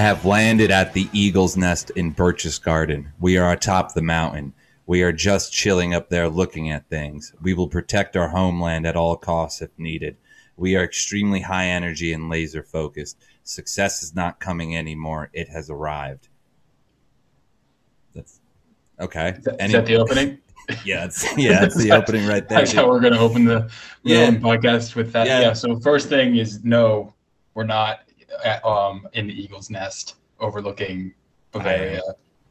I have landed at the Eagle's Nest in Berchtesgaden. We are atop the mountain. We are just chilling up there looking at things. We will protect our homeland at all costs if needed. We are extremely high energy and laser focused. Success is not coming anymore. It has arrived. That's okay. Is that, is that the opening? Yeah, it's, yeah, that's the opening right there. That's dude. how we're going to open the yeah. podcast with that. Yeah. Yeah. So first thing is no, we're not at, um, in the Eagle's Nest overlooking Bavaria,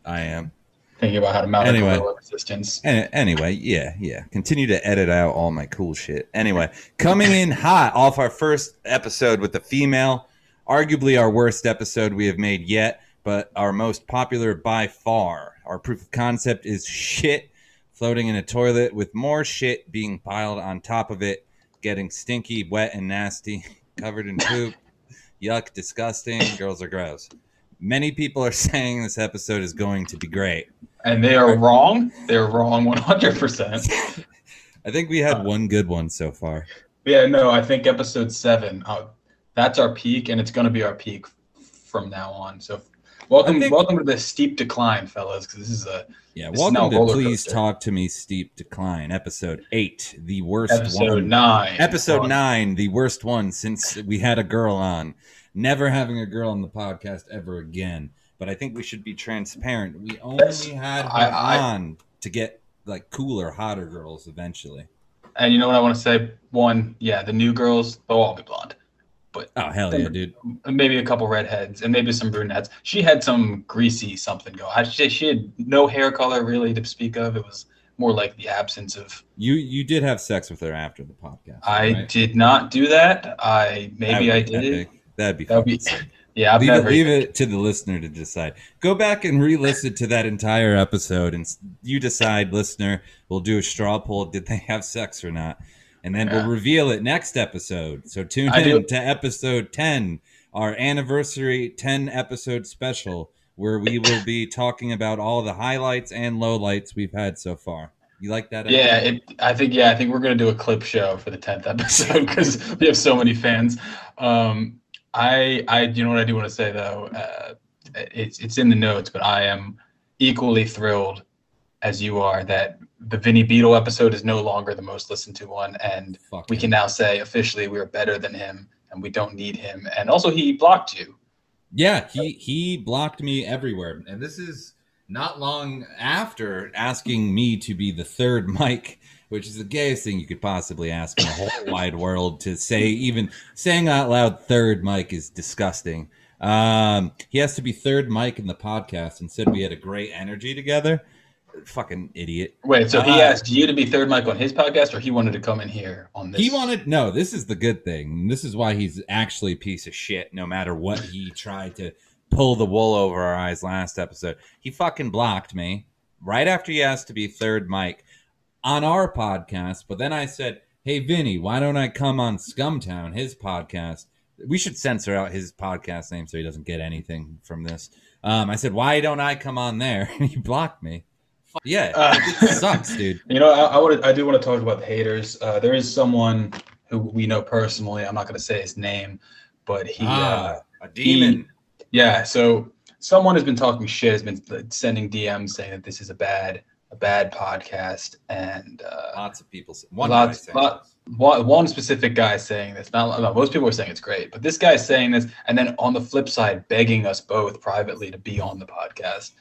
I am. thinking about how to mount Anyway. a resistance. Any- Anyway, yeah, yeah. Continue to edit out all my cool shit. Anyway, coming in hot off our first episode with the female, arguably our worst episode we have made yet, but our most popular by far. Our proof of concept is shit floating in a toilet with more shit being piled on top of it, getting stinky, wet, and nasty, covered in poop. Yuck, disgusting. Girls are gross. Many people are saying this episode is going to be great. And they are wrong. They're wrong 100%. I think we had one good one so far. yeah, no, I think episode seven, uh, that's our peak, and it's going to be our peak from now on. So welcome, think- welcome to the steep decline, fellas, because this is a Yeah, This is now welcome to Please coaster. Talk to Me Steep Decline, episode eight, the worst episode one. nine. Episode Uh, nine, the worst one since we had a girl on. Never having a girl on the podcast ever again. But I think we should be transparent. We only had her I- I- on to get like cooler, hotter girls eventually. And you know what I want to say? One, yeah, the new girls, they'll all be blonde. Oh hell yeah, dude! Maybe a couple redheads and maybe some brunettes. She had some greasy something go. She, she had no hair color really to speak of. It was more like the absence of. You you did have sex with her after the podcast. I right? did not do that. I maybe That I be did. That'd be That'd be. Yeah, I've leave, it, leave it to the listener to decide. Go back and re-listen to that entire episode, and you decide, listener. We'll do a straw poll: did they have sex or not? And then Yeah. we'll reveal it next episode. So tune I in do- to episode ten, our anniversary ten episode special, where we will be talking about all the highlights and lowlights we've had so far. You like that? Yeah, it, I think yeah, I think we're gonna do a clip show for the tenth episode because we have so many fans. Um, I I you know what I do want to say though, uh, it's it's in the notes, but I am equally thrilled as you are that the Vinny Beetle episode is no longer the most listened to one, and Fuck we yeah. can now say officially we are better than him and we don't need him. And also he blocked you. Yeah, he he blocked me everywhere, and this is not long after asking me to be the third mic, which is the gayest thing you could possibly ask in the whole wide world. To say even saying out loud "third mic" is disgusting. Um, he has to be third mic in the podcast, and said we had a great energy together. Fucking idiot. Wait, so he Uh, asked you to be third mic on his podcast, or he wanted to come in here on this? He wanted no. This is the good thing. This is why he's actually a piece of shit. No matter what he tried to pull the wool over our eyes last episode, he fucking blocked me right after he asked to be third mic on our podcast. But then I said, "Hey, Vinny, why don't I come on Scumtown, his podcast? We should censor out his podcast name so he doesn't get anything from this." Um, I said, "Why don't I come on there?" And he blocked me. Yeah, Uh, it sucks, dude. You know, I, I would I do want to talk about the haters. Uh, there is someone who we know personally. I'm not going to say his name, but he, uh, ah, a demon. yeah. So someone has been talking shit, has been uh, sending DMs saying that this is a bad a bad podcast, and uh, Lots of people. One Lots- lot- one, one specific guy saying this. Not no, most people are saying it's great, but this guy is saying this, and then on the flip side, begging us both privately to be on the podcast.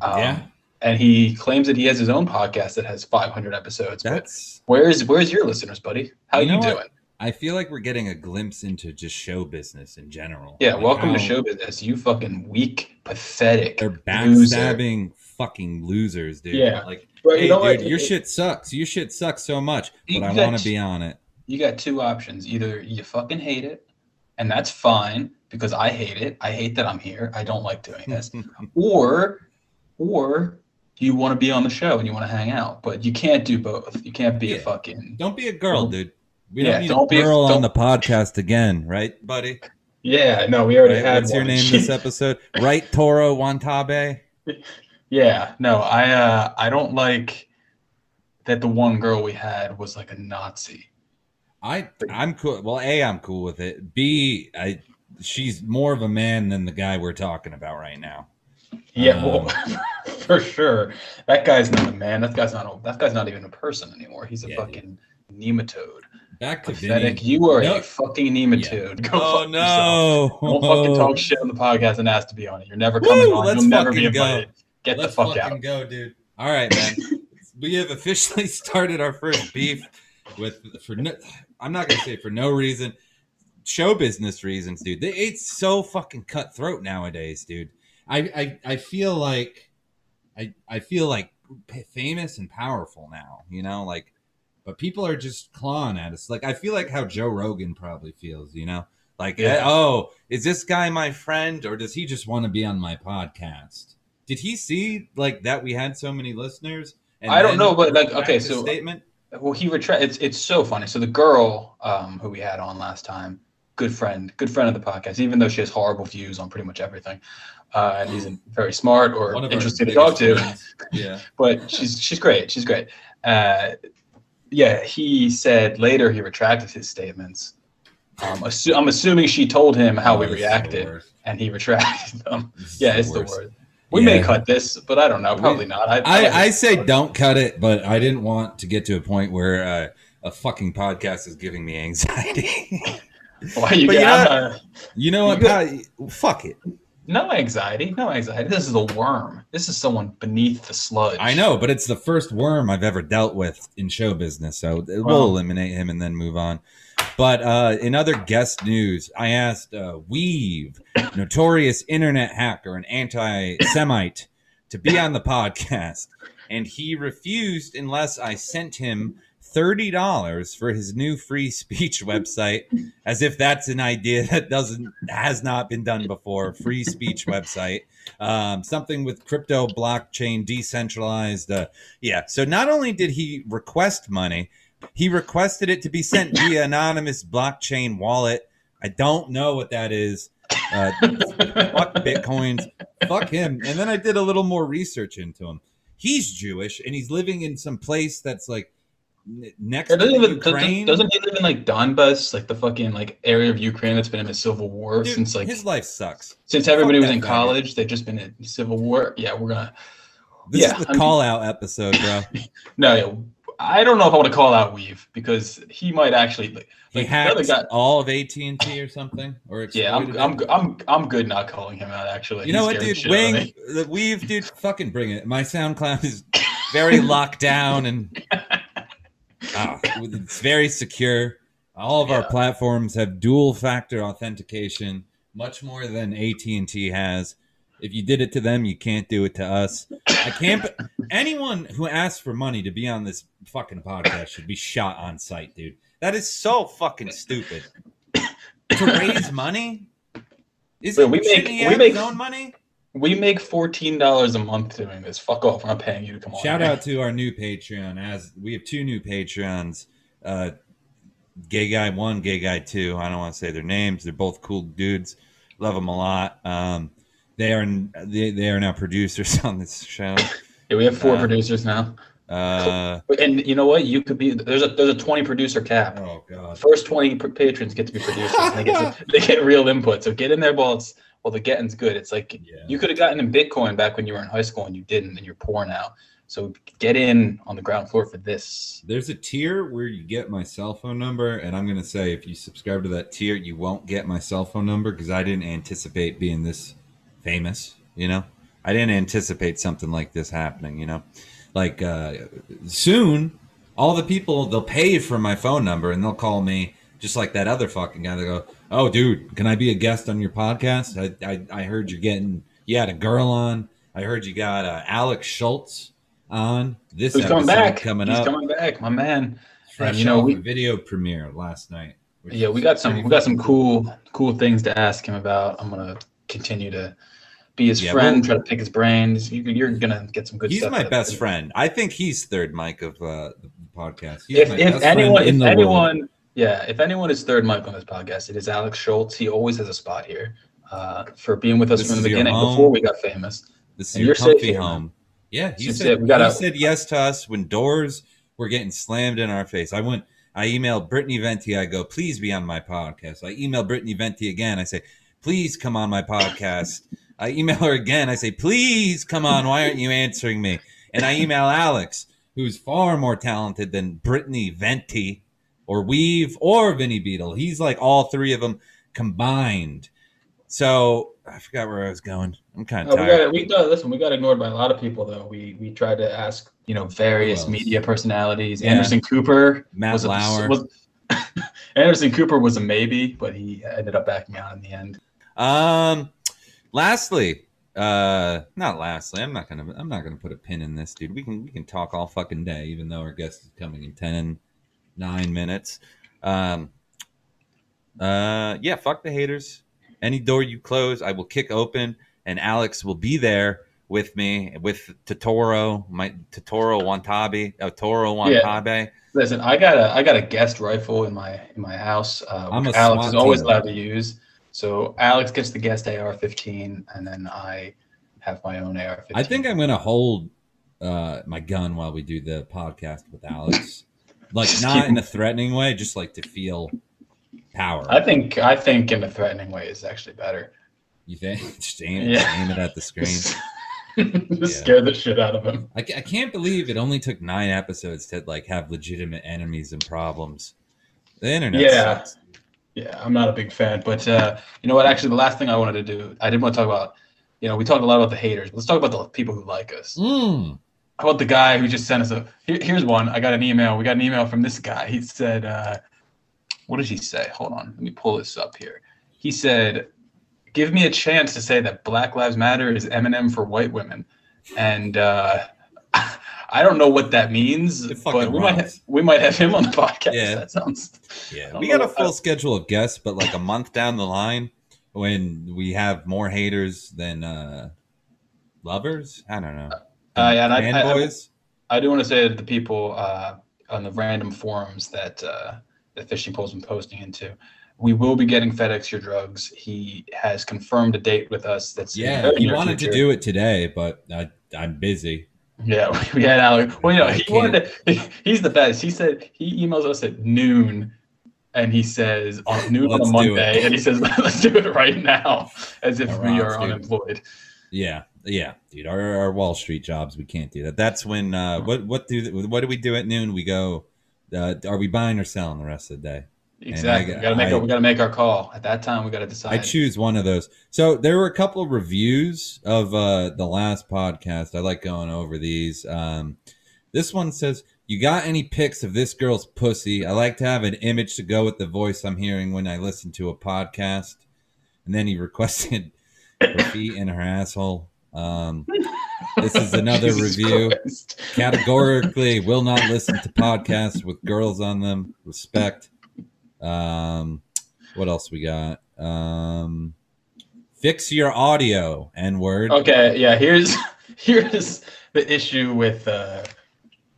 Um, Yeah. And he claims that he has his own podcast that has 500 episodes. That's. where's where's your listeners, buddy? How You you, know what? doing? I feel like we're getting a glimpse into just show business in general. Yeah, Like welcome to show business. You fucking weak, pathetic. They're loser. backstabbing fucking losers, dude. Yeah. Like, But hey, you know dude, what? your It- shit sucks. Your shit sucks so much, You but I want to be on it. you got two options. Either you fucking hate it, and that's fine because I hate it. I hate that I'm here. I don't like doing this. or or you want to be on the show and you want to hang out, but you can't do both. You can't be Yeah. a fucking don't be a girl, dude. We Yeah, don't need don't a be a- girl on the podcast again, right, buddy? yeah. No, we already Right? had. What's your name this episode? Right, Toro Wantabe. yeah, no, I uh I don't like that. The one girl we had was like a Nazi. I I'm cool. Well, a I'm cool with it. B I she's more of a man than the guy we're talking about right now. Yeah, um, well, for sure. That guy's not a man. That guy's not. A, that guy's not even a person anymore. He's a Yeah, fucking nematode. Back to Pathetic. Vinny. You are No. a fucking nematode. Go Oh fuck yourself. no! Don't fucking talk shit on the podcast and ask to be on it. You're never coming Woo, on. let's You'll never be fucking go. invited. Get Let's the fuck fucking out. go, dude. All right, man. we have officially started our first beef with for no, I'm not gonna say for no reason, show business reasons, dude. They, it's so fucking cutthroat nowadays, dude. I I, I feel like I I feel like famous and powerful now, you know, like. But people are just clawing at us. Like I feel like how Joe Rogan probably feels, you know. Like, Yeah. oh, is this guy my friend, or does he just want to be on my podcast? Did he see like that we had so many listeners? and I don't know, but, like, okay, so- statement. Well, he retract. It's it's so funny. So the girl um, who we had on last time, good friend, good friend of the podcast. Even though she has horrible views on pretty much everything, uh, and isn't very smart or One of our interesting to talk to. friends. Yeah, but she's she's great. She's great. Uh, yeah, he said later he retracted his statements. Um, assu- I'm assuming she told him how Oh, we the reacted, and he retracted them. This Yeah, it's the worst. word. We may cut this, but I don't know. Probably not. I, I, I say don't cut it, but I didn't want to get to a point where uh, a fucking podcast is giving me anxiety. Why you But you got know- uh, you know what? You Pat? Fuck it. No anxiety? No anxiety. This is a worm. This is someone beneath the sludge. I know, but it's the first worm I've ever dealt with in show business, so we'll Well- eliminate him and then move on. But uh, in other guest news, I asked uh, Weev, notorious internet hacker and anti-Semite, to be on the podcast, and he refused unless I sent him thirty dollars for his new free speech website, as if that's an idea that doesn't has not been done before. Free speech website, um, something with crypto, blockchain, decentralized. Uh, yeah. So not only did he request money, he requested it to be sent via anonymous blockchain wallet. I don't know what that is. Uh, fuck bitcoins. Fuck him. And then I did a little more research into him. He's Jewish and he's living in some place that's like next Doesn't, even, Ukraine. doesn't, he live in like Donbas, like the fucking like area of Ukraine that's been in a civil war Dude, since like his life sucks. since everybody was in college? They've just been in civil war. Yeah, we're gonna. This Yeah, is the I mean- call out episode, bro. No, yeah, I don't know if I want to call out Weev because he might actually. Like, He like, the other hacked guy- all of AT and T or something, or Yeah, I'm. I'm, I'm, I'm good not calling him out. Actually, You know what, dude? shit out of Wing, the weev, dude. Fucking bring it. My SoundCloud is very locked down and ah, it's very secure. All of our platforms have dual factor authentication, much more than AT and T has. If you did it to them, you can't do it to us. I can't. Anyone who asks for money to be on this fucking podcast should be shot on sight, dude. That is so fucking stupid. to raise money? Is we make- we make- own money? We make fourteen dollars a month doing this. Fuck off! I'm not paying you to come on. Shout out to our new Patreon. As we have two new Patreons, uh, Gay Guy One, Gay Guy Two. I don't want to say their names. They're both cool dudes. Love them a lot. Um, they are they, they are now producers on this show. Yeah, we have four Uh, producers now. Uh, And you know what? You could be there's a there's a twenty producer cap. oh god. First twenty patrons get to be producers. they get to, they get real input. So get in there while while the getting's good. It's like Yeah. you could have gotten in Bitcoin back when you were in high school and you didn't, and you're poor now. So get in on the ground floor for this. There's a tier where you get my cell phone number, and I'm gonna say if you subscribe to that tier, you won't get my cell phone number because I didn't anticipate being this famous. You know, I didn't anticipate something like this happening. You know, like uh, soon, all the people they'll pay for my phone number and they'll call me just like that other fucking guy. that go, "Oh, dude, can I be a guest on your podcast? I I, I heard you're getting you had a girl on. I heard you got uh, Alex Schultz on this Who's coming back? coming He's up." coming back, my man. fresh you know, we- video premiere last night. Yeah, we got some we got some cool cool things to ask him about. I'm gonna continue to be his Yeah, friend, try to pick his brains. You, you're gonna get some good He's my best friend. I think he's third mic of uh, the podcast. He's If, if anyone, in if the world. Yeah, if anyone is third mic on this podcast, it is Alex Schultz. He always has a spot here uh, for being with us This from the beginning before we got famous. this is and your comfy home. Yeah, he So said gotta- he said yes to us when doors were getting slammed in our face. I went I emailed Brittany Venti. I go, please be on my podcast. I email Brittany Venti again. I say, please come on my podcast. I email her again. I say, please come on. Why aren't you answering me? And I email Alex, who's far more talented than Brittany Venti or Weev or Vinny Beetle. He's like all three of them combined. So I forgot where I was going. I'm kind of we tired. got we got listen. We got ignored by a lot of people though. We we tried to ask you know various media personalities. Yeah. Anderson Cooper Matt was a, Lauer. was- Anderson Cooper was a maybe, but he ended up backing out in the end. Um, lastly, uh, not lastly, I'm not gonna, I'm not gonna put a pin in this, dude. We can, we can talk all fucking day, even though our guest is coming in 10, 9 minutes. Um, uh, yeah, fuck the haters. Any door you close, I will kick open, and Alex will be there with me with Totoro, my Totoro Wantabe, uh, Toro Yeah. Wantabe. Listen, I got a I got a guest rifle in my in my house. Uh, which Alex is always team. allowed to use. So Alex gets the guest AR-15, and then I have my own AR-15. I think I'm gonna hold uh, my gun while we do the podcast with Alex. Like Just not keep- in a threatening way, just like to feel power. I think I think in a threatening way is actually better. you think? Just aim, Yeah. just aim it at the screen. Just Yeah. scare the shit out of him. I, I can't believe it only took nine episodes to like have legitimate enemies and problems. The internet Yeah. sucks. Yeah, I'm not a big fan, but uh, you know what? Actually, the last thing I wanted to do, I didn't want to talk about. You know, we talked a lot about the haters. But let's talk about the people who like us. Mm. How about the guy who just sent us a? Here, here's one. I got an email. We got an email from this guy. He said, uh, "What did he say? Hold on, let me pull this up here." He said, "Give me a chance to say that Black Lives Matter is Eminem for white women," and uh, I don't know what that means, but we might have, we might have him on the podcast. Yeah. that sounds. Yeah, we got a know. full schedule of guests, but like a month down the line, when we have more haters than uh lovers, I don't know. Uh, yeah, and I- I- I- I do want to say to the people uh, on the random forums that uh, that Fishing Pole's been posting into, we will be getting FedEx your drugs. He has confirmed a date with us. That's Yeah, he wanted to do it today, but I, I'm busy. Yeah, we had Alex. Well, you know, he wanted to, He's the best. He said he emails us at noon, and he says on noon on a Monday, and he says let's do it right now, as if we are let's it. unemployed. Yeah, yeah, dude. Our, our Wall Street jobs, we can't do that. That's when uh, what what do what do we do at noon? We go. Uh, are we buying or selling the rest of the day? Exactly. I- we gotta make. I- our, we gotta make our call at that time. We gotta decide. I choose one of those. So there were a couple of reviews of uh, the last podcast. I like going over these. Um, this one says, "You got any pics of this girl's pussy? I like to have an image to go with the voice I'm hearing when I listen to a podcast." And then he requested her feet in her asshole. Um, this is another review. Christ. Categorically, will not listen to podcasts with girls on them. Respect. Um, what else we got? Um, fix your audio. N word. Okay, yeah. Here's here's the issue with uh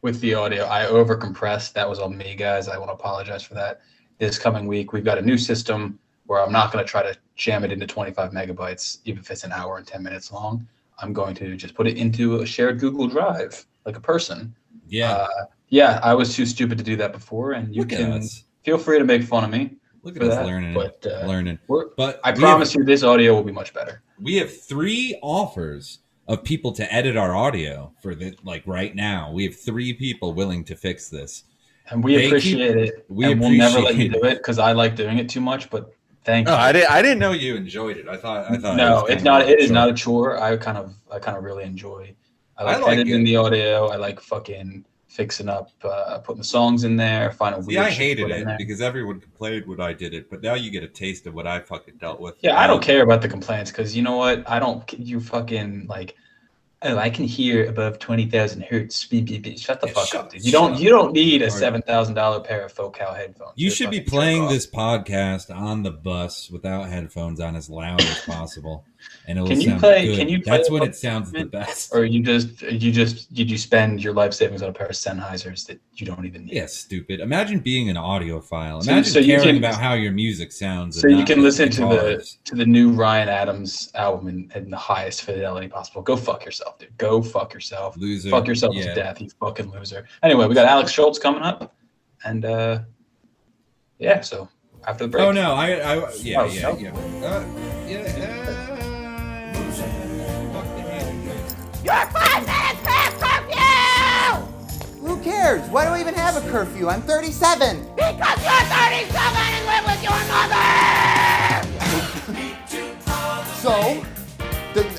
with the audio. I overcompressed. That was on me, guys. I want to apologize for that. This coming week, we've got a new system where I'm not going to try to jam it into 25 megabytes, even if it's an hour and 10 minutes long. I'm going to just put it into a shared Google Drive, like a person. Yeah. Uh, yeah, I was too stupid to do that before, and you Look can feel free to make fun of me Look at us that. learning. but uh, learning. But I promise have, you, this audio will be much better. we have three offers of people to edit our audio for the like right now. We have three people willing to fix this. And we you. appreciate it. We and we'll never let you do it because I like doing it too much. But thank you. Oh, I didn't. I didn't know you enjoyed it. I thought. I thought. no, it's not. It is not a chore. I kind of, I kind of really enjoy. I I like, like editing it. the audio. I like fucking fixing up, uh, putting the songs in there, finding weird. I hated it because everyone complained when I did it, but now you get a taste of what I fucking dealt with. Yeah, I Um, don't care about the complaints because you know what? I don't. You fucking like. Oh, I can hear above twenty thousand hertz. Shut the Yeah, fuck shut- up, dude. You don't. up. You don't need a seven thousand dollar pair of Focal headphones. You should be playing this podcast on the bus without headphones on as loud as possible, and it will Can you sound play- good. can you play That's when it sounds the best. Or you just you just did you spend your life savings on a pair of Sennheisers that you don't even need? Yeah, stupid. Imagine being an audiophile. Imagine so you caring can- about how your music sounds. So you can listen to the to the new Ryan Adams album in, in the highest fidelity possible. Go fuck yourself, dude. Go fuck yourself. loser. Fuck yourself yeah. to death, you fucking loser. Anyway, we got Alex Schultz coming up, and uh, Yeah. So after the break. Oh no, I, I yeah, Oh, yeah, no? yeah, uh, yeah. Uh, fuck the hand. You're five minutes past curfew! Who cares? Why do I even have a curfew? I'm 37. Because you're 37 and live with your mother! So, the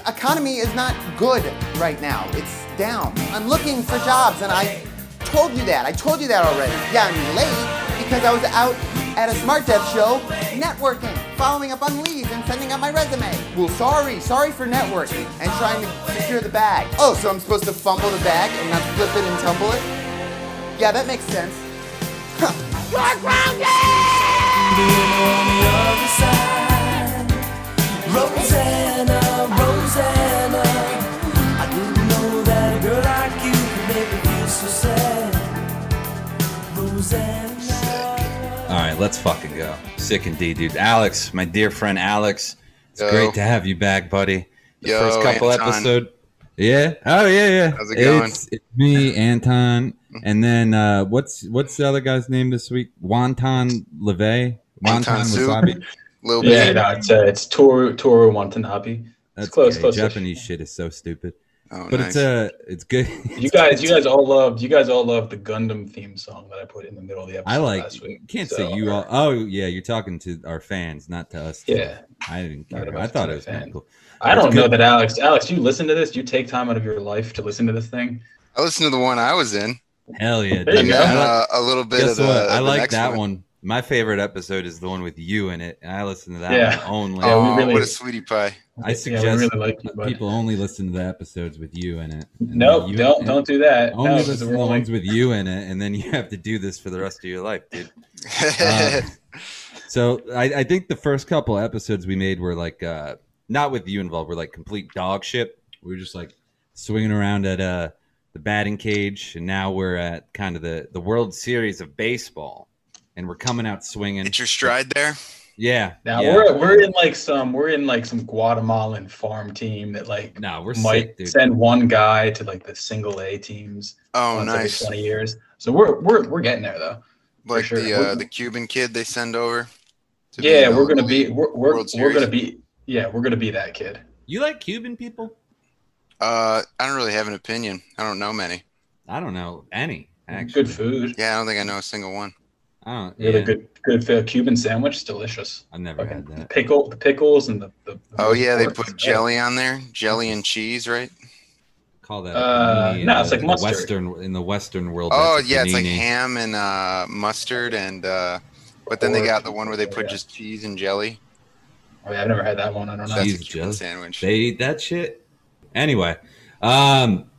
economy is not good right now. It's down. I'm looking for jobs, and I told you that. I told you that already. Yeah, I'm late because I was out at a Smart Dev show networking, following up on leads, and sending out my resume. Well, sorry. Sorry for networking and trying to secure the bag. Oh, so I'm supposed to fumble the bag and not flip it and tumble it? Yeah, that makes sense. Huh. You're grounded! Rosanna, Rosanna, I didn't know that a girl like you could make me feel so sad. Rosanna. All right, let's fucking go. Sick indeed, dude. Alex, my dear friend Alex, it's Yo. great to have you back, buddy. The Yo, first couple Anton. episode. Yeah. Oh yeah, yeah. How's it going? It's, it's me, Anton, and then uh, what's what's the other guy's name this week? Wonton Leve. Wonton soup. Wasabi. Little Yeah, no, it's uh, it's Toru Toru Watanabe. That's close, okay. close. Japanese shit is so stupid, Oh, but nice. it's uh it's good. You guys, you guys all loved. You guys all loved the Gundam theme song that I put in the middle of the episode I like. last week. Can't So, say you all. Oh yeah, you're talking to our fans, not to us. Yeah, I didn't care. about I thought it was kind of cool. I don't That's know that Alex. Alex, you listen to this. You take time out of your life to listen to this thing. I listened to the one I was in, Hell yeah, There you dude. and go. then uh, a little bit Guess of the. what? I the like next that one. My favorite episode is the one with you in it, and I listen to that Yeah. one only. Yeah, we oh, really- what a sweetie pie! I suggest we really like you, people only listen to the episodes with you in it. And Nope, don't don't do that. Only no, listen to the ones with you in it, and then you have to do this for the rest of your life, dude. Uh, so I, I think the first couple episodes we made were like uh, not with you involved. We're like complete dog shit. We were just like swinging around at uh, the batting cage, and now we're at kind of the the World Series of baseball, and we're coming out swinging. Hit your stride there. Yeah. Now yeah. we're we're in like some we're in like some Guatemalan farm team that like no, we're might sick, dude. send one guy to like the single A teams Oh, once every nice. twenty years. So we're we're we're getting there though. Like sure. the uh, the Cuban kid they send over. to Yeah, we're gonna be we're we're, we're gonna be yeah we're gonna be that kid. You like Cuban people? Uh, I don't really have an opinion. I don't know many. I don't know any. Actually, Good food, Yeah, I don't think I know a single one. I don't. really yeah, good good food. Cuban sandwich, delicious. I've never Fucking had the that. pickle the pickles and the, the Oh yeah, they pork. put jelly on there, jelly and cheese, right? Call that. Uh, panini no, the- it's like mustard. Western in the Western world. Oh that's a yeah, it's like ham and uh, mustard and. Uh, but then they got the one where they put Yeah. just cheese and jelly. Oh, yeah, I've never had that one. I don't know. That's Cheese a Cuban jelly. sandwich. They eat that shit. Anyway, um,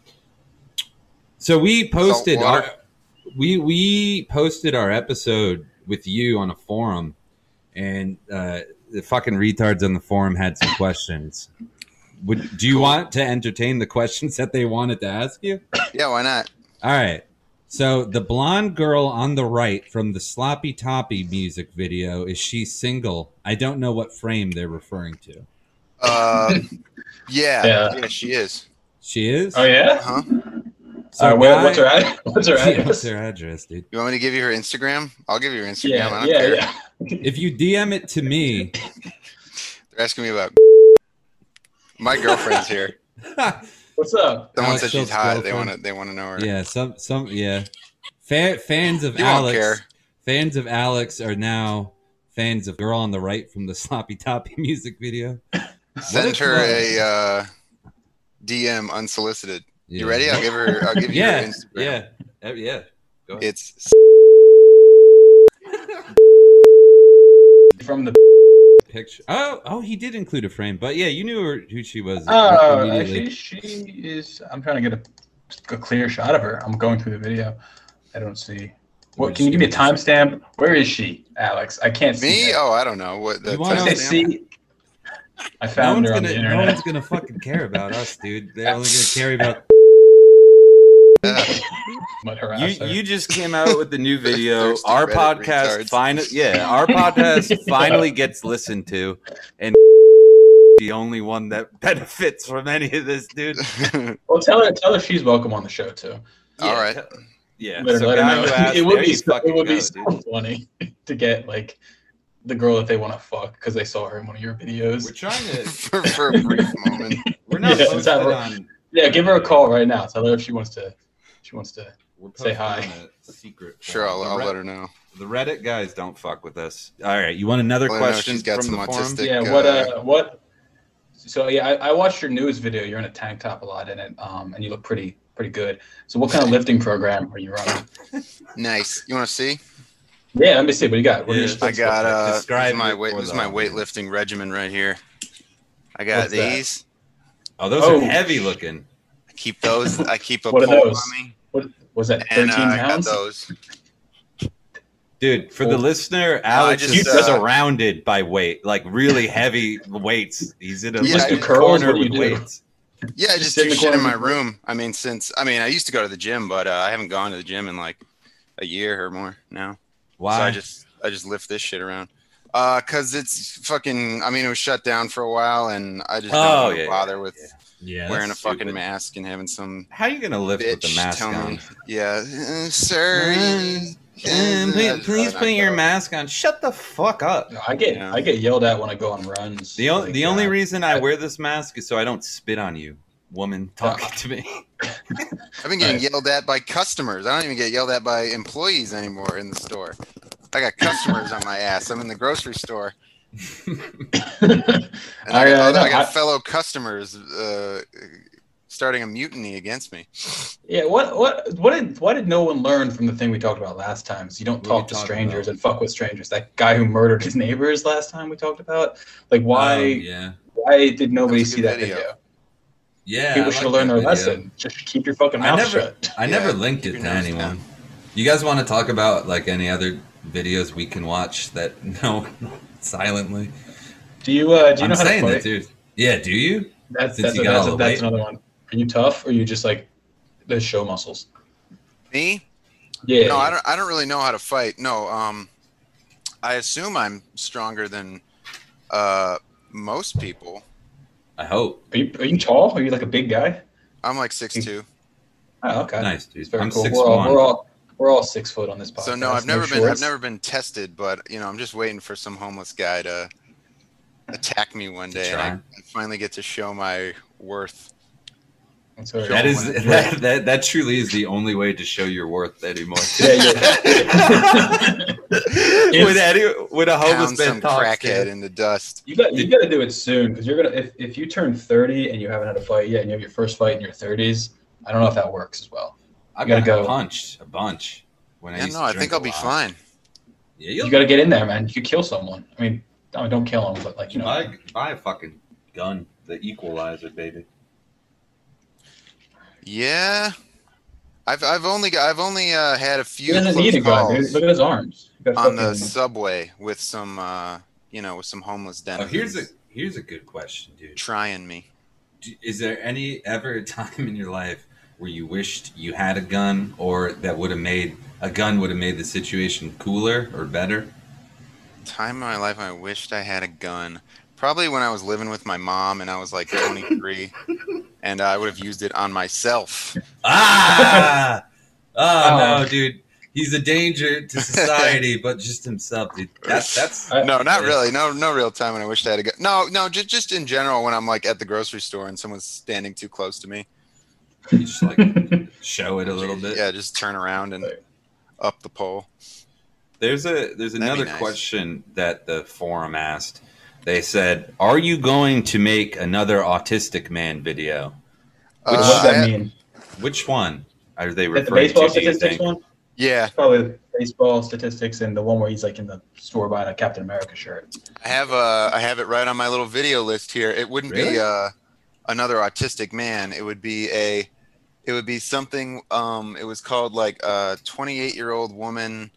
so we posted our water. We we posted our episode with you on a forum, and uh, the fucking retards on the forum had some questions. Would do you want to entertain the questions that they wanted to ask you? Yeah, why not? All right. So the blonde girl on the right from the Sloppy Toppy music video is she single? I don't know what frame they're referring to. Uh, yeah, Yeah. yeah, she is. She is. Oh yeah. Huh? So Uh, where- guy- what's her ad- what's her Yeah, address? what's her address, dude? You want me to give you her Instagram? I'll give you her Instagram. I Yeah, don't yeah, care. yeah. If you DM it to me, They're asking me about. My girlfriend's here. What's up? Someone Alex said she's hot. They want to. They want to know her. yeah, some some yeah. Fa- fans of You won't Alex, care. fans of Alex are now fans of girl on the right from the Sloppy Toppy music video. Send her a uh, DM unsolicited. You Yeah. ready? I'll give her. I'll give you Yeah, her Instagram. yeah, Uh, yeah. Go ahead. It's From the Picture. Oh, oh, he did include a frame, but yeah, you knew her, who she was. oh, immediately. actually, she is. I'm trying to get a, a clear shot of her. I'm going through the video. I don't see. What? just Can you give me a give me a timestamp? Where is she, Alex? I can't see. me. her. Oh, I don't know what the You wanna- I timestamp- see? I no found one's her on gonna, the no one's gonna fucking care about us, dude. They're only gonna care about Yeah. But harass You you just came out with the new video. Our Reddit podcast finally yeah, our podcast finally gets listened to and the only one that benefits from any of this, dude. well, tell her. Tell her she's welcome on the show too. All right. Yeah. So let know. who asked, it would be so, it would go, be so dude. funny to get like the girl that they want to fuck because they saw her in one of your videos. We're trying to. for, for a brief moment. We're not Yeah, posted on. yeah, give her a call right now. Tell her if she wants to. She wants to. We're Say hi. on a secret. Sure, I'll. I'll the, let her know. the Reddit guys don't fuck with us. All right, you want another Let her question she's got from some the forum? autistic- Yeah. uh, What? Uh. What? So yeah, I, I watched your news video. You're in a tank top a lot in it, um, and you look pretty pretty good. So what kind of lifting program are you running? Nice. You want to see? Yeah, let me see. What you got? What Yeah. your I got uh, this Describe is my weight. This is my weightlifting regimen right here. I got What's that? these. Oh, those Oh. are heavy looking. I keep those. I keep a What are pole those? on me, What was that? and Thirteen uh, I got pounds. those. Dude, for the Oh. listener, Alex just, is uh, surrounded by weight, like really heavy weights. He's in a, Yeah, like, I a curls, corner what do you with do? weights. Yeah, I Just just sit in do the shit in my room. I mean, since I mean, I used to go to the gym, but uh, I haven't gone to the gym in like a year or more now. Why? So I just I just lift this shit around. Uh, cause it's fucking. I mean, it was shut down for a while, and I just don't Oh, want to yeah, bother yeah, with yeah, wearing a that's fucking stupid. mask and having some How you gonna lift with the bitch mask tell on? me, yeah, uh, sir. Yeah, Mm, please, I'd please rather put your go. mask on. Shut the fuck up. No, I get Yeah. I get yelled at when I go on runs. The, only Like, the only uh, reason I wear this mask is so I don't spit on you, woman talking to me. I've been getting Right. yelled at by customers. I don't even get yelled at by employees anymore in the store. I got customers on my ass. I'm in the grocery store, and I, I, got, uh, other- I got fellow customers uh, starting a mutiny against me. Yeah, what what what did why did no one learn from the thing we talked about last time? So you don't What talk we to strangers about? and fuck with strangers. That guy who murdered his neighbors last time we talked about. Like why Oh, yeah. why did nobody That see that video? video. Yeah. People should like learn their video. lesson. Just keep your fucking I mouth never- shut. I Yeah, never linked it to anyone. down. You guys want to talk about like any other videos we can watch that no silently? Do you uh do you I'm know how to saying that, fight? dude. Yeah, do you? That's Since that's, you a, got that's, a, the that's another one. Are you tough or are you just like the show muscles? Me? Yeah. No, I don't. I don't really know how to fight. No. Um, I assume I'm stronger than uh most people. I hope. Are you are you tall? Are you like a big guy? I'm like six two. Oh, okay. Nice, dude. I'm cool. six We're all, one. we're all we're all six foot on this podcast. So no, I've never been. shorts. I've never been tested, but you know, I'm just waiting for some homeless guy to attack me one day, and I. I finally get to show my worth. That's That cool. is when it- that, that that truly is the only way to show your worth anymore. Yeah, yeah. when any when a homeless man some talks, crackhead in the dust. You got you got to do it soon because you're gonna if, if you turn 30 and you haven't had a fight yet and you have your first fight in your 30s, I don't know if that works as well. I You gotta got go. punched a bunch when I Yeah, used no, to I think I'll be fine. Yeah, you'll got to get in there, man. You could kill someone. I mean, I mean, don't kill them, but like you know, buy, buy a fucking gun, the equalizer, baby. Yeah, I've I've only got, I've only uh, had a he few doesn't close need a gun, dude. Look at his arms. You got on the fucking- subway with some uh, you know with some homeless Oh, here's a here's a good question, dude. trying me. Do- Is there any ever a time in your life where you wished you had a gun, or that would have made a gun would have made the situation cooler or better? Time in my life I wished I had a gun. Probably when I was living with my mom and I was like 23, and I would have used it on myself. Ah! oh Oh. no, dude. He's a danger to society, but just himself, dude. That, that's No, not really. No, no real time when I wished I had a gun. No, no, just just in general when I'm like at the grocery store and someone's standing too close to me. You just like show it a little bit. Yeah, just turn around and up the pole. There's a there's be another nice. question that the forum asked. They said, "Are you going to make another autistic man video? What Uh, does that I- mean? Which one are they Is that the referring baseball to? Do statistics one? Yeah, Probably the baseball statistics and the one where he's like in the store buying a Captain America shirt. I have uh I have it right on my little video list here. It wouldn't Really? be uh another autistic man. It would be a it would be something um it was called like a 28 year old woman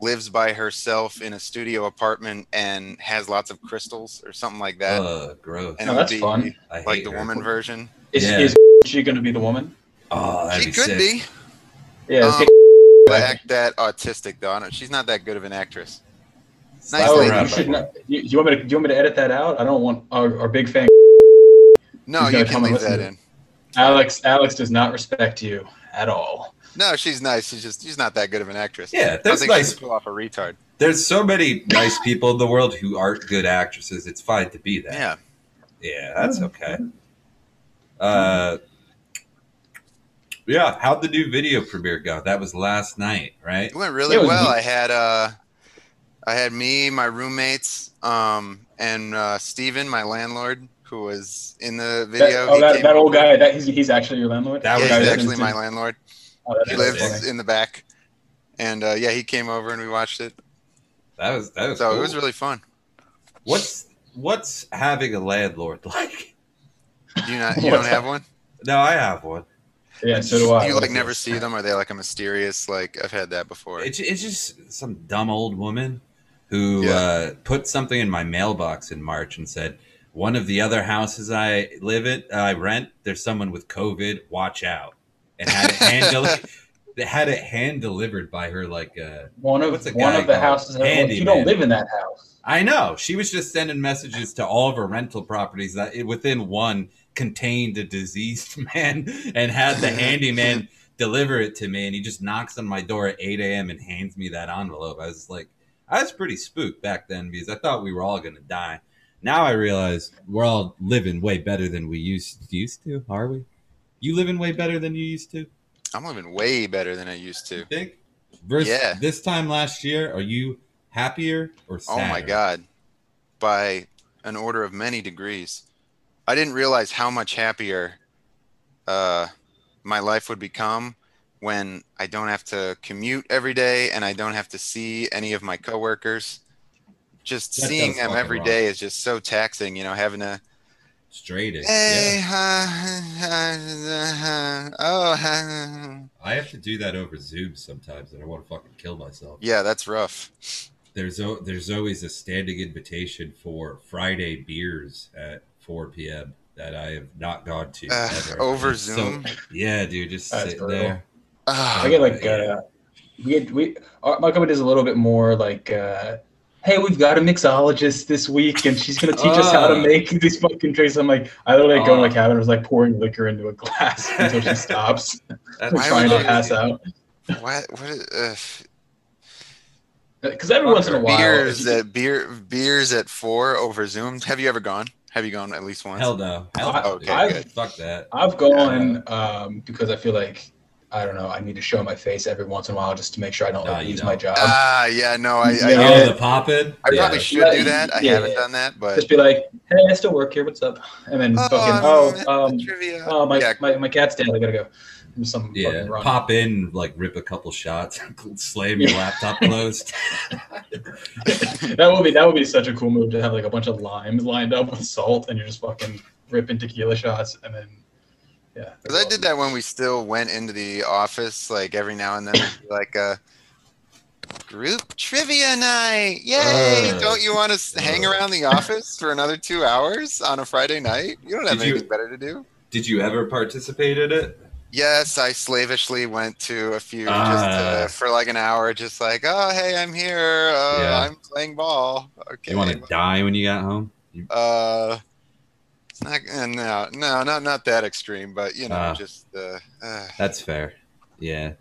lives by herself in a studio apartment and has lots of crystals or something like that. uh, gross. and No, that's be fun. I hate like the her. woman version. Is, Yeah. is she going to be the woman? Oh, that'd she be could sick. be. Yeah. Um, but act that autistic though. I don't- She's not that good of an actress. Nice oh, lady. you should not. You, you want me to? Do you want me to edit that out? I don't want our, our big fan No, you can come and leave that in. Alex. Alex does not respect you at all. No, she's nice. She's just she's not that good of an actress. Yeah, I there's think nice. can pull off a retard. There's so many nice people in the world who aren't good actresses. It's fine to be that. Yeah. Yeah, that's okay. Uh, yeah. How'd the new video premiere go? That was last night, right? It went really It well. neat. I had uh I had me, my roommates, um, and uh Steven, my landlord, who was in the That, video. oh, that, that old guy. That he's, he's actually your landlord. That Yeah, was Guy he's actually my landlord. Oh, He lives funny. in the back. And uh, yeah, he came over and we watched it. That was that was. So cool. it was really fun. What's what's having a landlord like? Do you not you don't have one? No, I have one. Yeah, so do I. you like never see them? Are they like a mysterious like I've had that before. It's, it's just some dumb old woman who Yeah. uh, put something in my mailbox in March and said, "One of the other houses I live in, I rent. There's someone with COVID. Watch out!" And had it hand deli- had it hand delivered by her. Like, uh, One of What's a one of the houses. Handyman. you don't live in that house. I know she was just sending messages to all of her rental properties that it, within one contained a diseased man and had the handyman deliver it to me and he just knocks on my door at 8 a.m and hands me that envelope i was like i was pretty spooked back then because i thought we were all going to die now i realize we're all living way better than we used used to are we you living way better than you used to I'm living way better than I used to. you think versus Yeah. this time last year are you happier or Oh my god. By an order of many degrees. I didn't realize how much happier uh my life would become when I don't have to commute every day and I don't have to see any of my coworkers. Just That seeing them fucking every rock. day is just so taxing, you know, having to straight A, hey, yeah. uh, oh, uh, I have to do that over Zoom sometimes, and I want to fucking kill myself. yeah, that's rough. There's o- there's always a standing invitation for Friday beers at 4 p.m. that I have not gone to Uh, over It's so- Zoom? yeah, dude, just That's sitting brutal. there. I get like yeah. uh, we get, we our, my company does a little bit more like uh, hey we've got a mixologist this week and she's gonna teach us how to Ah. make these fucking drinks. I'm like I literally go to my Ah. cabin and was like pouring liquor into a glass until she stops. That's Why trying would to you- pass out what? What? Is, uh, because every once in a while beers if you- at beer beers at four over Zoom. Have you ever gone? Have you gone at least once? hell no. Hell I- no. Okay, I've- good. Fuck that. I've gone um, because I feel like I don't know. I need to show my face every once in a while just to make sure I don't like, you lose my job. Ah, yeah, no, I, I, Yeah. Oh, I, the poppin'? probably Yeah. should do that. I Yeah. haven't done that, but just be like, "Hey, I still work here. What's up?" And then Oh, fucking, "Oh, um, trivia. oh, my, yeah, my my cat's dead. I gotta go." Some Yeah, run. pop in, like rip a couple shots, slam your laptop closed. that would be that would be such a cool move to have like a bunch of limes lined up with salt, and you're just fucking ripping tequila shots, and then yeah. because I did that when we still went into the office, like every now and then, like a group trivia night. Yay! Uh, don't you want to hang uh. around the office for another two hours on a Friday night? You don't have Did you- anything better to do. Did you ever participate in it? Yes, I slavishly went to a few just Ah. to, for like an hour, just like, oh, hey, I'm here. Uh, Yeah. I'm playing ball. Okay. You want to die when you got home? Uh, not, uh, no, no, not not that extreme, but you know, Ah. just uh, uh, That's fair. Yeah.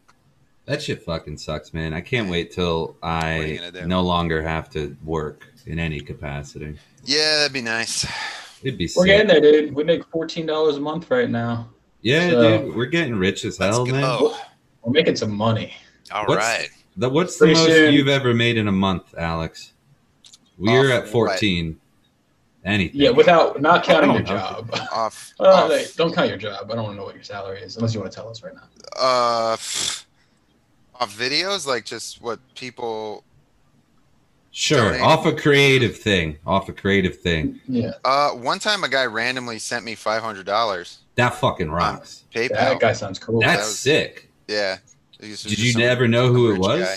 That shit fucking sucks, man. I can't wait till What are you I no longer have to work in any capacity. yeah, that'd be nice. It'd be We're sick. getting there, dude. We make fourteen dollars a month right now. Yeah, So- dude, we're getting rich as Let's hell, go. man. We're making some money. All What's- right. The, what's the most soon. you've ever made in a month, Alex? We're Off at what? 14. Anything. Yeah, without not counting your know. job. Off. Uh, off like, don't count your job. I don't want to know what your salary is, unless you want to tell us right now. uh, off videos, like just what people. Sure. Donate. Off a creative thing. Off a creative thing. Yeah, Uh, one time a guy randomly sent me five hundred dollars That fucking rocks. PayPal. that guy sounds cool. That's that was- sick. Yeah. Did you some- never know who it was? guy.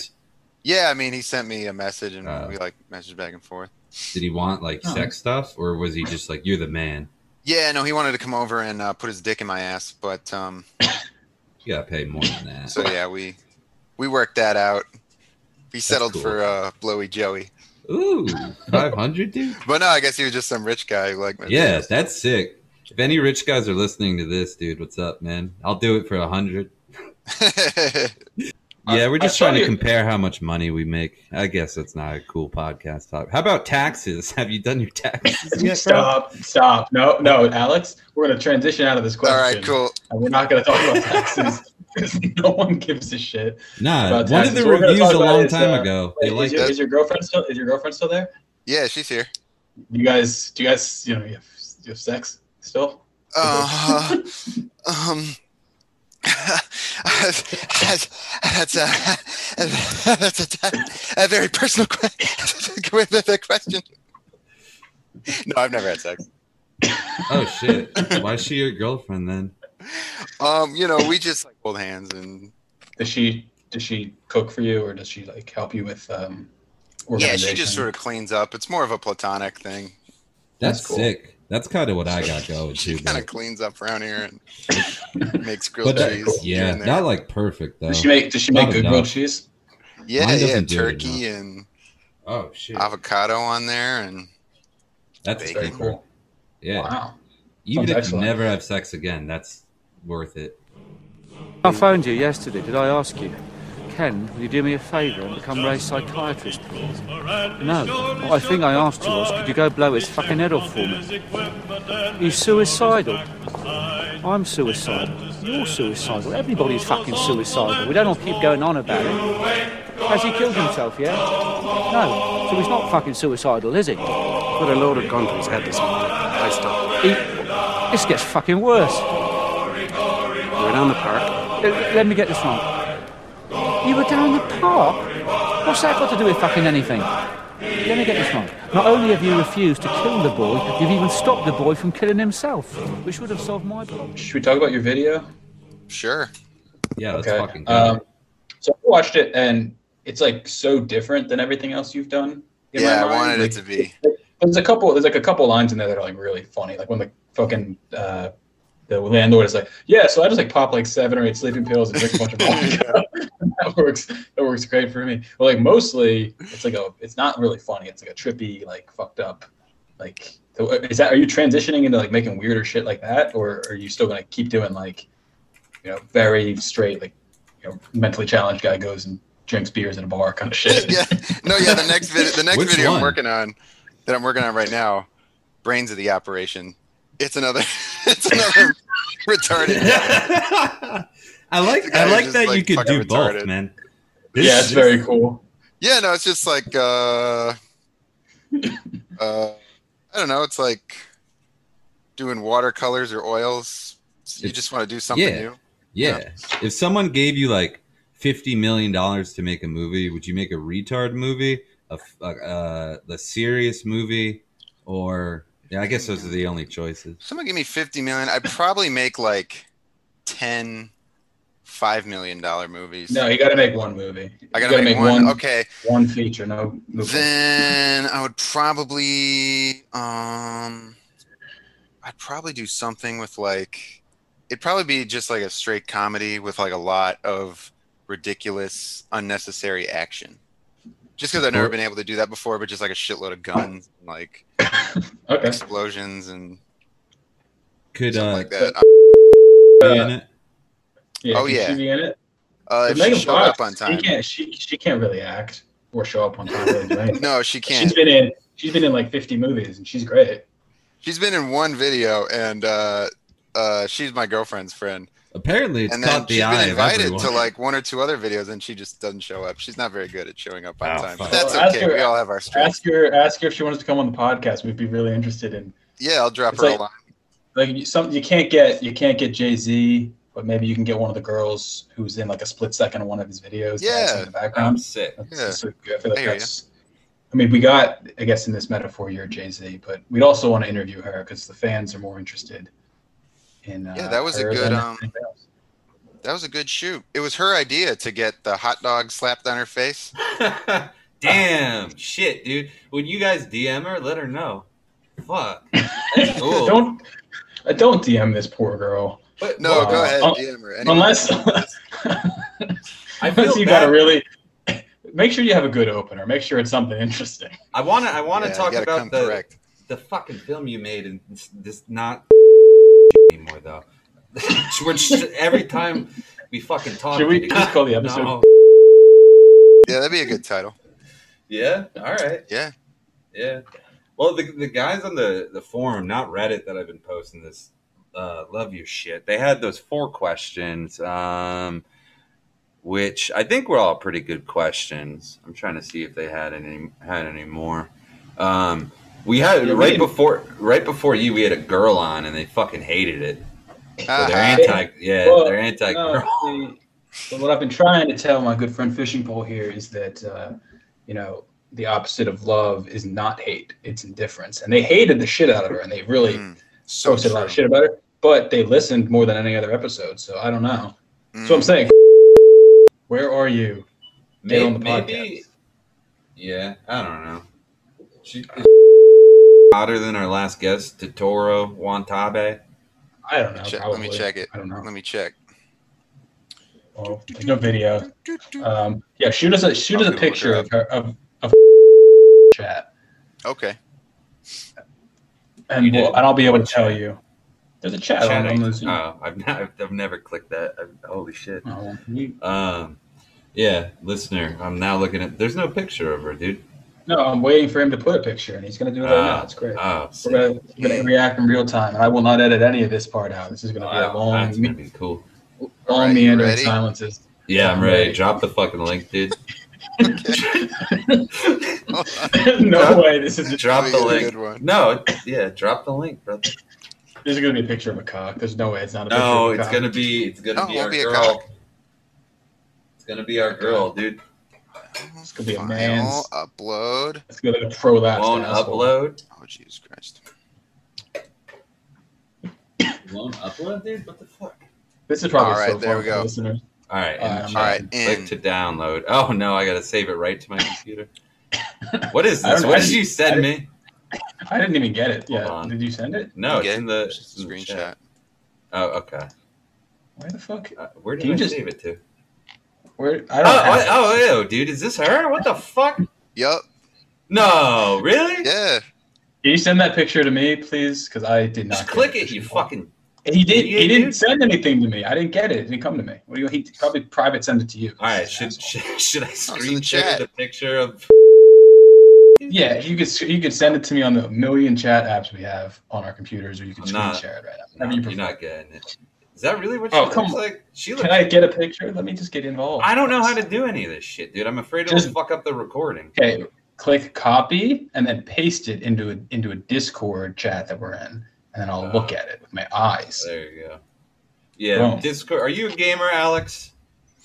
Yeah, I mean, he sent me a message and Uh. we like messaged back and forth. Did he want like Oh. sex stuff, or was he just like, "You're the man"? Yeah, no, he wanted to come over and uh, put his dick in my ass, but um, You gotta pay more than that. so yeah, we we worked that out. He settled cool. for uh, Blowy Joey, Ooh, five hundred, dude. but no, I guess he was just some rich guy like. Yeah, videos. that's sick. If any rich guys are listening to this, dude, what's up, man? I'll do it for a hundred. Yeah, we're I just saw trying to you- compare how much money we make. I guess that's not a cool podcast topic. How about taxes? Have you done your taxes yet. Stop, stop. No, no, Alex, we're going to transition out of this question. All right, cool. And we're not going to talk about taxes because no one gives a shit. Nah, one of the What we're gonna reviews a about long is, time uh, ago. They Wait, like is, your, that. is your girlfriend still? Is your girlfriend still there? Yeah, she's here. You guys, do you guys, you know, you have, you have sex still? Uh, um, that's, that's, a, that's a, a very personal question. No, I've never had sex. Oh shit! Why is she your girlfriend then? Um, you know, we just like hold hands and Does she does she cook for you or does she like help you with um yeah, she just sort of cleans up. It's more of a platonic thing. That's, That's cool. sick. That's kind of what I got going She too. kind of cleans up around here and makes grilled But that, cheese. yeah, not like perfect though. Does she make does she Not make good enough. grilled cheese? yeah, mine yeah, doesn't do it turkey and oh shit! avocado on there, and That's bacon. Very cool. Yeah, Wow. even Sounds if excellent. you never have sex again, that's worth it. I phoned you yesterday. Did I ask you? Ken, will you do me a favour and become Ray's psychiatrist, please? No. What I think I asked you was, could you go blow his fucking head off for me? He's suicidal. I'm suicidal. You're suicidal. Everybody's fucking suicidal. We don't all keep going on about it. Has he killed himself yet? No. So he's not fucking suicidal, is he? But a load of gun to his head this morning. I stopped. he this gets fucking worse. We were down the park. Let let me get this wrong. You were down the park? What's that got to do with fucking anything? Let me get this wrong. Not only have you refused to kill the boy, you've even stopped the boy from killing himself, which would have solved my problem. Should we talk about your video? sure. Yeah, let's Okay. fucking go. Um, so I watched it and it's like so different than everything else you've done. in my Yeah, I wanted Like, it to be. There's a couple. There's like a couple lines in there that are like really funny. Like when the fucking uh, the landlord is like, "Yeah, so I just like pop like seven or eight sleeping pills and drink a bunch of vodka." that works. That works great for me. Well, like mostly, it's like a. It's not really funny. It's like a trippy, like fucked up. Like, so uh, is that? Are you transitioning into like making weirder shit like that, or are you still gonna keep doing like, you know, very straight, like, you know, mentally challenged guy goes and drinks beers in a bar kind of shit? yeah, no, yeah. The next video, the next Which video one? I'm working on, that I'm working on right now, brains of the operation. It's another, it's another retarded. I like I like just, that you could fucking do both, retarded. man. yeah, it's very cool. Yeah, no, it's just like, uh, uh, I don't know. It's like doing watercolors or oils. You It's- just want to do something yeah. new. Yeah. If someone gave you like fifty million dollars to make a movie, would you make a retard movie, a uh, uh, the serious movie, or yeah? I guess those are the only choices. Someone give me 50 million. I'd probably make like 10 $5 million movies. No, you got to make one movie. I gotta, make, one. Okay. one feature. No, no Then I would probably um I'd probably do something with like it'd probably be just like a straight comedy with like a lot of ridiculous unnecessary action. Just because I've never been able to do that before, but just like a shitload of guns, and like okay. explosions and Could uh, like that. be in it? Yeah, Oh, yeah. she be in it? Uh, But if she Megan showed Fox, up on time. She can't. She she can't really act or show up on time. Really. No, she can't. She's been in. She's been in like 50 movies, and she's great. She's been in one video, and uh, uh, she's my girlfriend's friend. Apparently, it's and then caught she's the eye been invited everyone. to like one or two other videos, and she just doesn't show up. She's not very good at showing up on Oh, time. But that's Well, ask okay. her- we all have our strengths. Ask her. Ask her if she wants to come on the podcast. We'd be really interested in. Yeah, I'll drop It's her like- a line. Like some, you can't get you can't get Jay Z, but maybe you can get one of the girls who's in like a split second of one of his videos. to add some Yeah. in the I'm background. sick. That's Yeah. good. I feel like I hear ya. that's. I mean, we got, I guess, in this metaphor, you're Jay Z, but we'd also want to interview her because the fans are more interested in. Uh, Yeah, that was a good, um. That was a good shoot. It was her idea to get the hot dog slapped on her face. Damn, shit, dude. When you guys DM her, let her know. Fuck. Cool. Don't, don't DM this poor girl But- No, Wow. go ahead, Uh, DM her. Anyway, unless, I feel unless you bad. got to really make sure you have a good opener. Make sure it's something interesting. I want to. I want to yeah, talk about the correct. the fucking film you made and this, this not anymore though. We're every time we fucking talk. Should we just call the episode? No. Yeah, that'd be a good title. Yeah. All right. Yeah. Yeah. Well, the, the guys on the, the forum, not Reddit, that I've been posting this, uh, love your shit. They had those four questions, um, which I think were all pretty good questions. I'm trying to see if they had any had any more. Um, we had Yeah, right didn't- before right before you, we had a girl on, and they fucking hated it. So they're Uh-huh. anti. Yeah, Well, they're anti no, girl. see, but what I've been trying to tell my good friend Fishing Pole here is that uh, you know the opposite of love is not hate; it's indifference. And they hated the shit out of her, and they really Mm, so posted a lot of shit about her. But they listened more than any other episode, so I don't know. Mm. So I'm saying, where are you? Get on the Maybe, podcast. yeah, I don't know. She is hotter than our last guest, Totoro Wantabe. I don't know. Check- probably. let me check it. I don't know. Let me check. Well, there's no video. Um, yeah, shoot us a shoot us a picture her of her of, of chat, Okay. and we'll, and I'll be able to tell you. There's a chat on, Chatting. on the Zoom. Oh, I've, not, I've never clicked that. i holy shit. Oh, Um, yeah, listener, I'm now looking at. There's no picture of her, dude. no, I'm waiting for him to put a picture, and he's gonna do it right now. Oh, It's great. Oh, We're gonna, gonna react in real time, and I will not edit any of this part out. This is gonna be a long, that's gonna be cool. long Alright, you meandering ready? silences. Yeah, I'm I'm ready. ready. Drop the fucking link, dude. no way. This is Drop the be a link. good one. No, yeah, drop the link, brother. This is gonna be a picture of a cock. There's no way it's not a picture. No, it's cock. gonna be it's gonna No, be our be a girl. cock. It's gonna be our girl, dude. It's gonna be a Final man's. upload. It's gonna be a prolapse. Won't asshole. upload. Oh Jesus Christ. Won't upload, dude. What the fuck? This is probably All right, so there we go. listeners. All right, in All the right, chat. all right, Click to download. Oh no, I gotta save it right to my computer. What is this? What did you didn't- send me? I didn't even get it. Hold Yeah, on. did you send it? No, it's in the, just it's in the screenshot. chat. Oh, okay. Where the fuck? Uh, where did Can you I just- save it to? Where? I Oh, don't. have it. oh, oh, ew, dude, is this her? What the fuck? Yup. No, really? Yeah. Can you send that picture to me, please? Because I did not. Just get click the it, you picture. fucking. He did. idiot, He didn't dude. send anything to me. I didn't get it. It didn't come to me. What do you? He probably private send it to you. All right, should should, should I in the screen chat. share the picture of? Yeah, you could you could send it to me on the million chat apps we have on our computers, or you can I'm screen not- share it right now. No, Whatever you you're not getting it. Is that really what she Oh, looks come on. like? She looks. Can I get a picture? Let me just get involved. I don't know how to do any of this shit, dude. I'm afraid it'll Just- fuck up the recording. Okay, click copy and then paste it into a into a Discord chat that we're in, and then I'll look Uh, at it with my eyes. There you go. Yeah, Boom. Discord. Are you a gamer, Alex?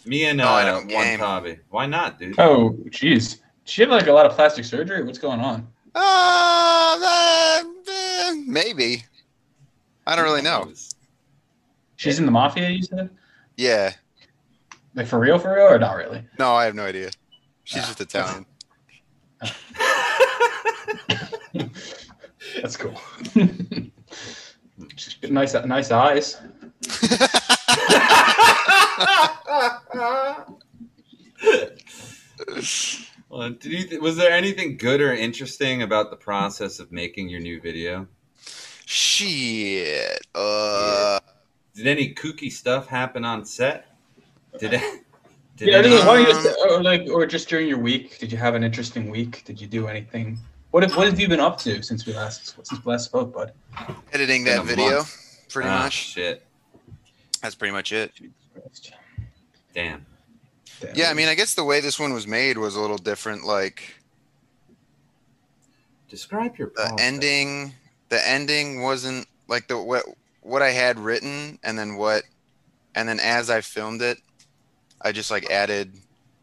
Me and uh, No, I don't one game. hobby. Why not, dude? Oh, jeez. She had like a lot of plastic surgery. What's going on? Uh, eh, maybe. I don't really know. She's in the mafia. You said, Yeah. like for real, for real, or not really? No, I have no idea. She's Ah. just Italian. That's cool. She's got nice, nice eyes. Well, did you th- was there anything good or interesting about the process of making your new video? Shit. Uh, Did any kooky stuff happen on set? Did it? Did yeah, any- just- why you Um, or like, or just during your week, did you have an interesting week? Did you do anything? What have, what have you been up to since we last since we last spoke, bud? editing that video, month. pretty Ah, much. Shit. That's pretty much it. Damn. Damn. Yeah, I mean, I guess the way this one was made was a little different. Like Describe your the ending, the ending wasn't like the what what I had written, and then what, and then as I filmed it, I just like added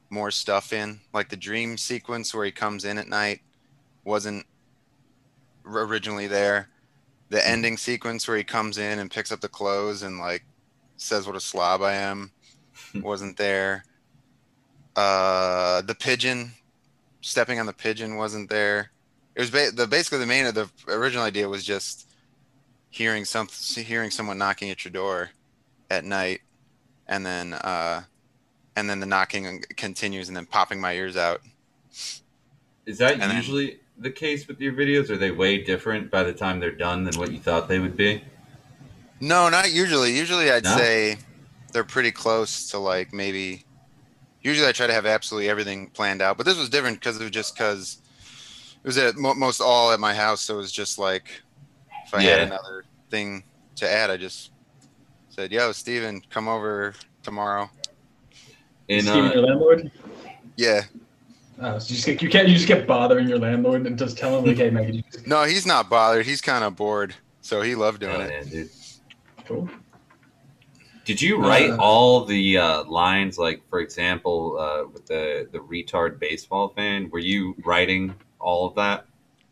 more stuff in. Like the dream sequence where he comes in at night wasn't originally there. The hmm. ending sequence where he comes in and picks up the clothes and like says what a slob I am wasn't there. Uh, the pigeon, stepping on the pigeon wasn't there. It was ba- the basically the main of the original idea was just hearing some hearing someone knocking at your door at night, and then uh, and then the knocking continues, and then popping my ears out. Is that and then- usually the case with your videos? Are they way different by the time they're done than what you thought they would be? No, not usually. Usually, I'd No? say they're pretty close to like maybe. Usually, I try to have absolutely everything planned out, but this was different because it was just because it was at mo- most all at my house. So it was just like if I Yeah. had another thing to add, I just said, "Yo, Steven, come over tomorrow." In, Steven, uh, your landlord. Yeah, Oh, so you just get, you can't you just get bothering your landlord and just tell him like, hey man, you just no, he's not bothered. He's kind of bored, so he loved doing hell it. yeah, dude. cool. Did you write Uh, all the uh, lines, like for example, uh, with the the retard baseball fan? Were you writing all of that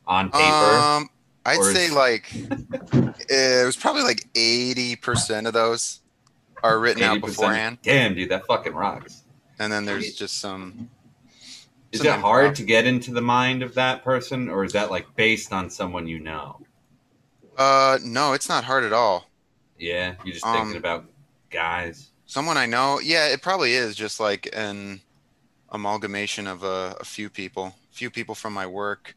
on paper? Um, I'd Or say like it was probably like eighty percent of those are written out 80%? beforehand, Damn, dude, that fucking rocks. and then there's just some. Is some it hard to get into the mind of that person, or is that like based on someone you know? Uh, no, it's not hard at all. Yeah, you're just Um, thinking about guys. Someone I know, yeah, it probably is just like an amalgamation of a, a few people, a few people from my work,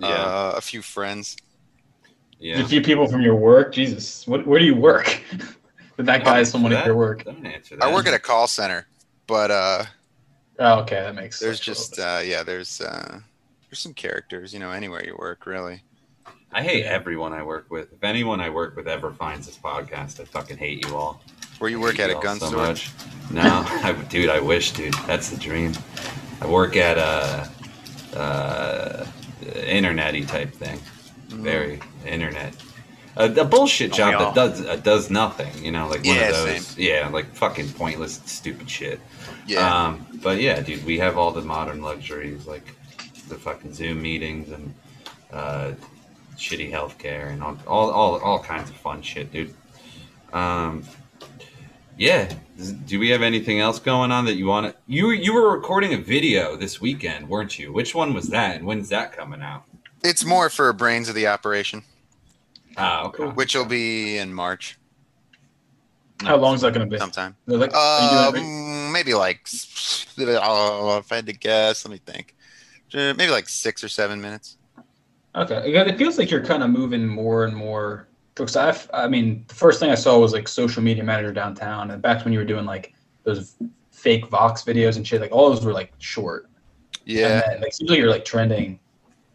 Yeah, uh, a few friends. yeah. A few people from your work. Jesus, what, where do you work? Did that guy is someone at your work? That. I work at a call center, but uh, Oh, okay, that makes. there's sense a little just uh, yeah, there's uh, there's some characters, you know, anywhere you work, really. I hate everyone I work with. If anyone I work with ever finds this podcast, I fucking hate you all. Where you work at a gun so store. much. No, I, dude, I wish, dude. That's the dream. I work at a, uh, internety type thing. Mm-hmm. Very internet. A, a bullshit job that does uh, does nothing. You know, like one Yeah, of those. same. Yeah, like fucking pointless, stupid shit. Yeah. Um, but yeah, dude, we have all the modern luxuries like the fucking Zoom meetings and uh, shitty healthcare and all, all, all, all kinds of fun shit, dude. Um, yeah. Do we have anything else going on that you want to? You you were recording a video this weekend, weren't you? Which one was that, and when's that coming out? It's more for brains of the operation, Ah, okay. which will be in March How long is that going to be? sometime. They're like, are you doing every- Um, maybe like oh, if I had to guess, let me think. Uh, Maybe like six or seven minutes. Okay, it feels like you're kind of moving more and more. Because I, I mean, the first thing I saw was like social media manager downtown, and back when you were doing like those fake Vox videos and shit, like all those were like short. Yeah. And then, like seems like you're like trending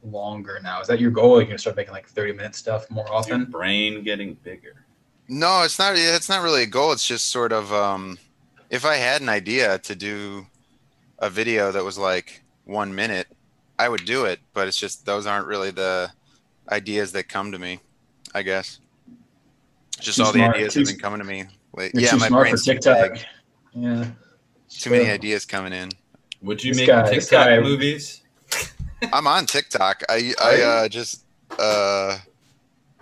longer now. Is that your goal? You're gonna start making like 30 minute stuff more Is your often? brain getting bigger? No, it's not. It's not really a goal. It's just sort of um, if I had an idea to do a video that was like one minute, I would do it. But it's just those aren't really the ideas that come to me. I guess. Just Too all the smart. ideas Too have been coming to me. Like, You're yeah, too my smart for brain's too TikTok. big. Yeah. Too many ideas coming in. Would you This make guy- TikTok guy- movies? I'm on TikTok. I I uh, just uh,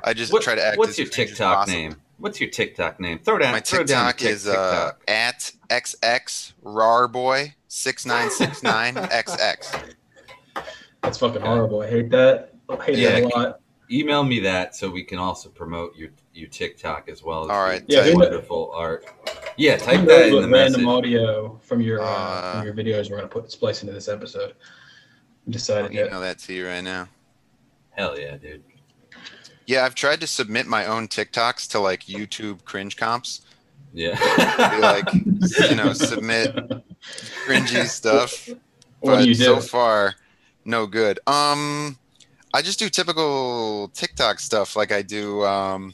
I just What- try to act. what's as your strange as TikTok name? What's your TikTok name? Throw down. My throw down a TikTok tic- is uh, at xx rarboy six nine six nine xx. That's fucking horrible. I hate that. I hate Yeah. that a lot. Email me that so we can also promote your your TikTok as well as All Yeah, tell you what. wonderful art. Yeah, type that in what the random message. audio from your uh, Uh, from your videos we're gonna put splice into this episode. I I'll decided yet. email that to you right now. Hell yeah, dude. Yeah, I've tried to submit my own TikToks to like YouTube cringe comps. Yeah. Like, you know, submit cringy stuff. What but do you do? so far, no good. Um, I just do typical TikTok stuff, like I do. Um,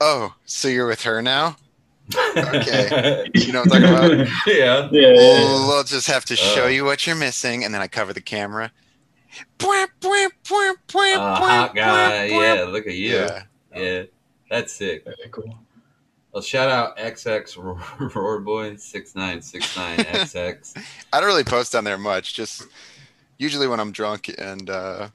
oh, so you're with her now? Okay. You know what I'm talking about? yeah. yeah, yeah, yeah. Well, we'll just have to show Uh. you what you're missing, and then I cover the camera. Uh, hot guy. bwah, bwah. Yeah, look at you. Yeah. Yeah. That's sick. Very cool. Well, shout out XX Roar Boy six nine six nine XX. I don't really post on there much. Just usually when I'm drunk and uh,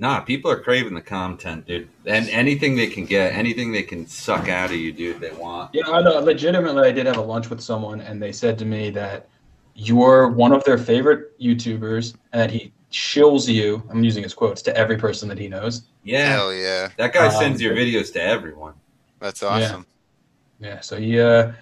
Nah, people are craving the content, dude. And anything they can get, anything they can suck out of you, dude, they want. Yeah, I know. Legitimately, I did have a lunch with someone, and they said to me that you're one of their favorite YouTubers, and that he shills you. I'm using his quotes to every person that he knows. Yeah. hell yeah, That guy Um, sends your videos to everyone. that's awesome. Yeah, so he, uh,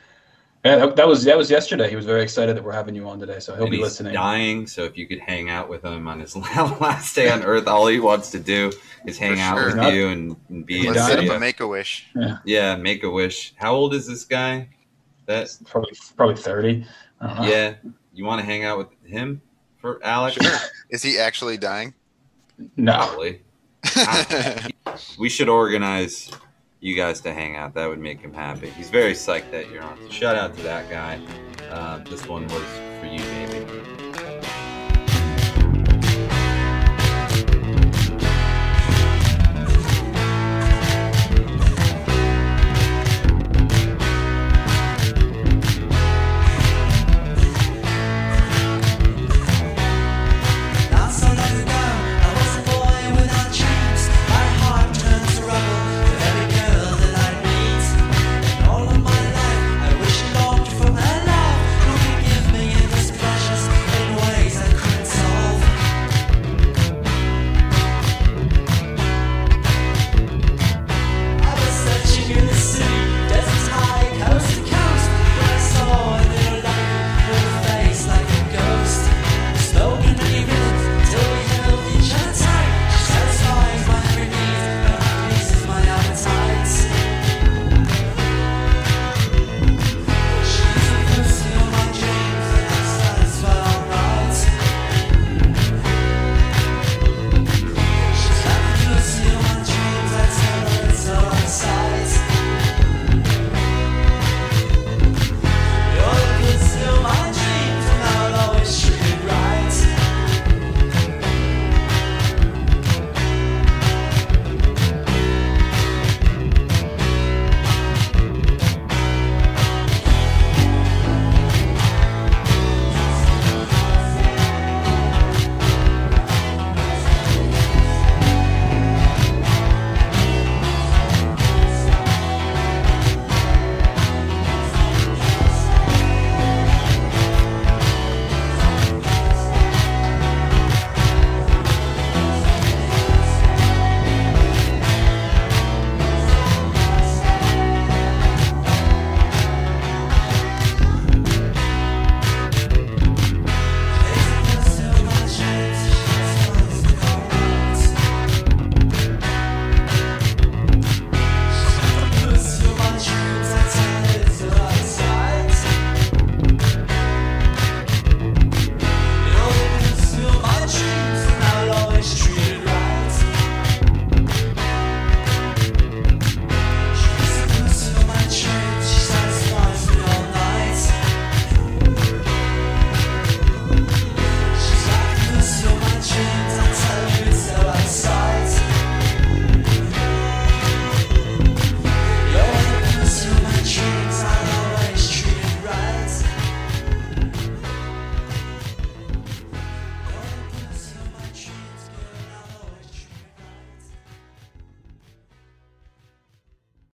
yeah, that, that was that was yesterday. He was very excited that we're having you on today, so he'll and be he's listening. dying, so if you could hang out with him on his last day on Earth, all he wants to do is hang For out sure. with Not- you and, and be He's Let's set up a make a wish. Yeah, make a wish. How old is this guy? That's Probably probably thirty. I don't yeah. You want to hang out with him for Alex? Sure. Is he actually dying? No. Probably. Ah, we should organize you guys to hang out. That would make him happy. He's very psyched that you're on. Shout out to that guy. Uh, this one was for you, baby.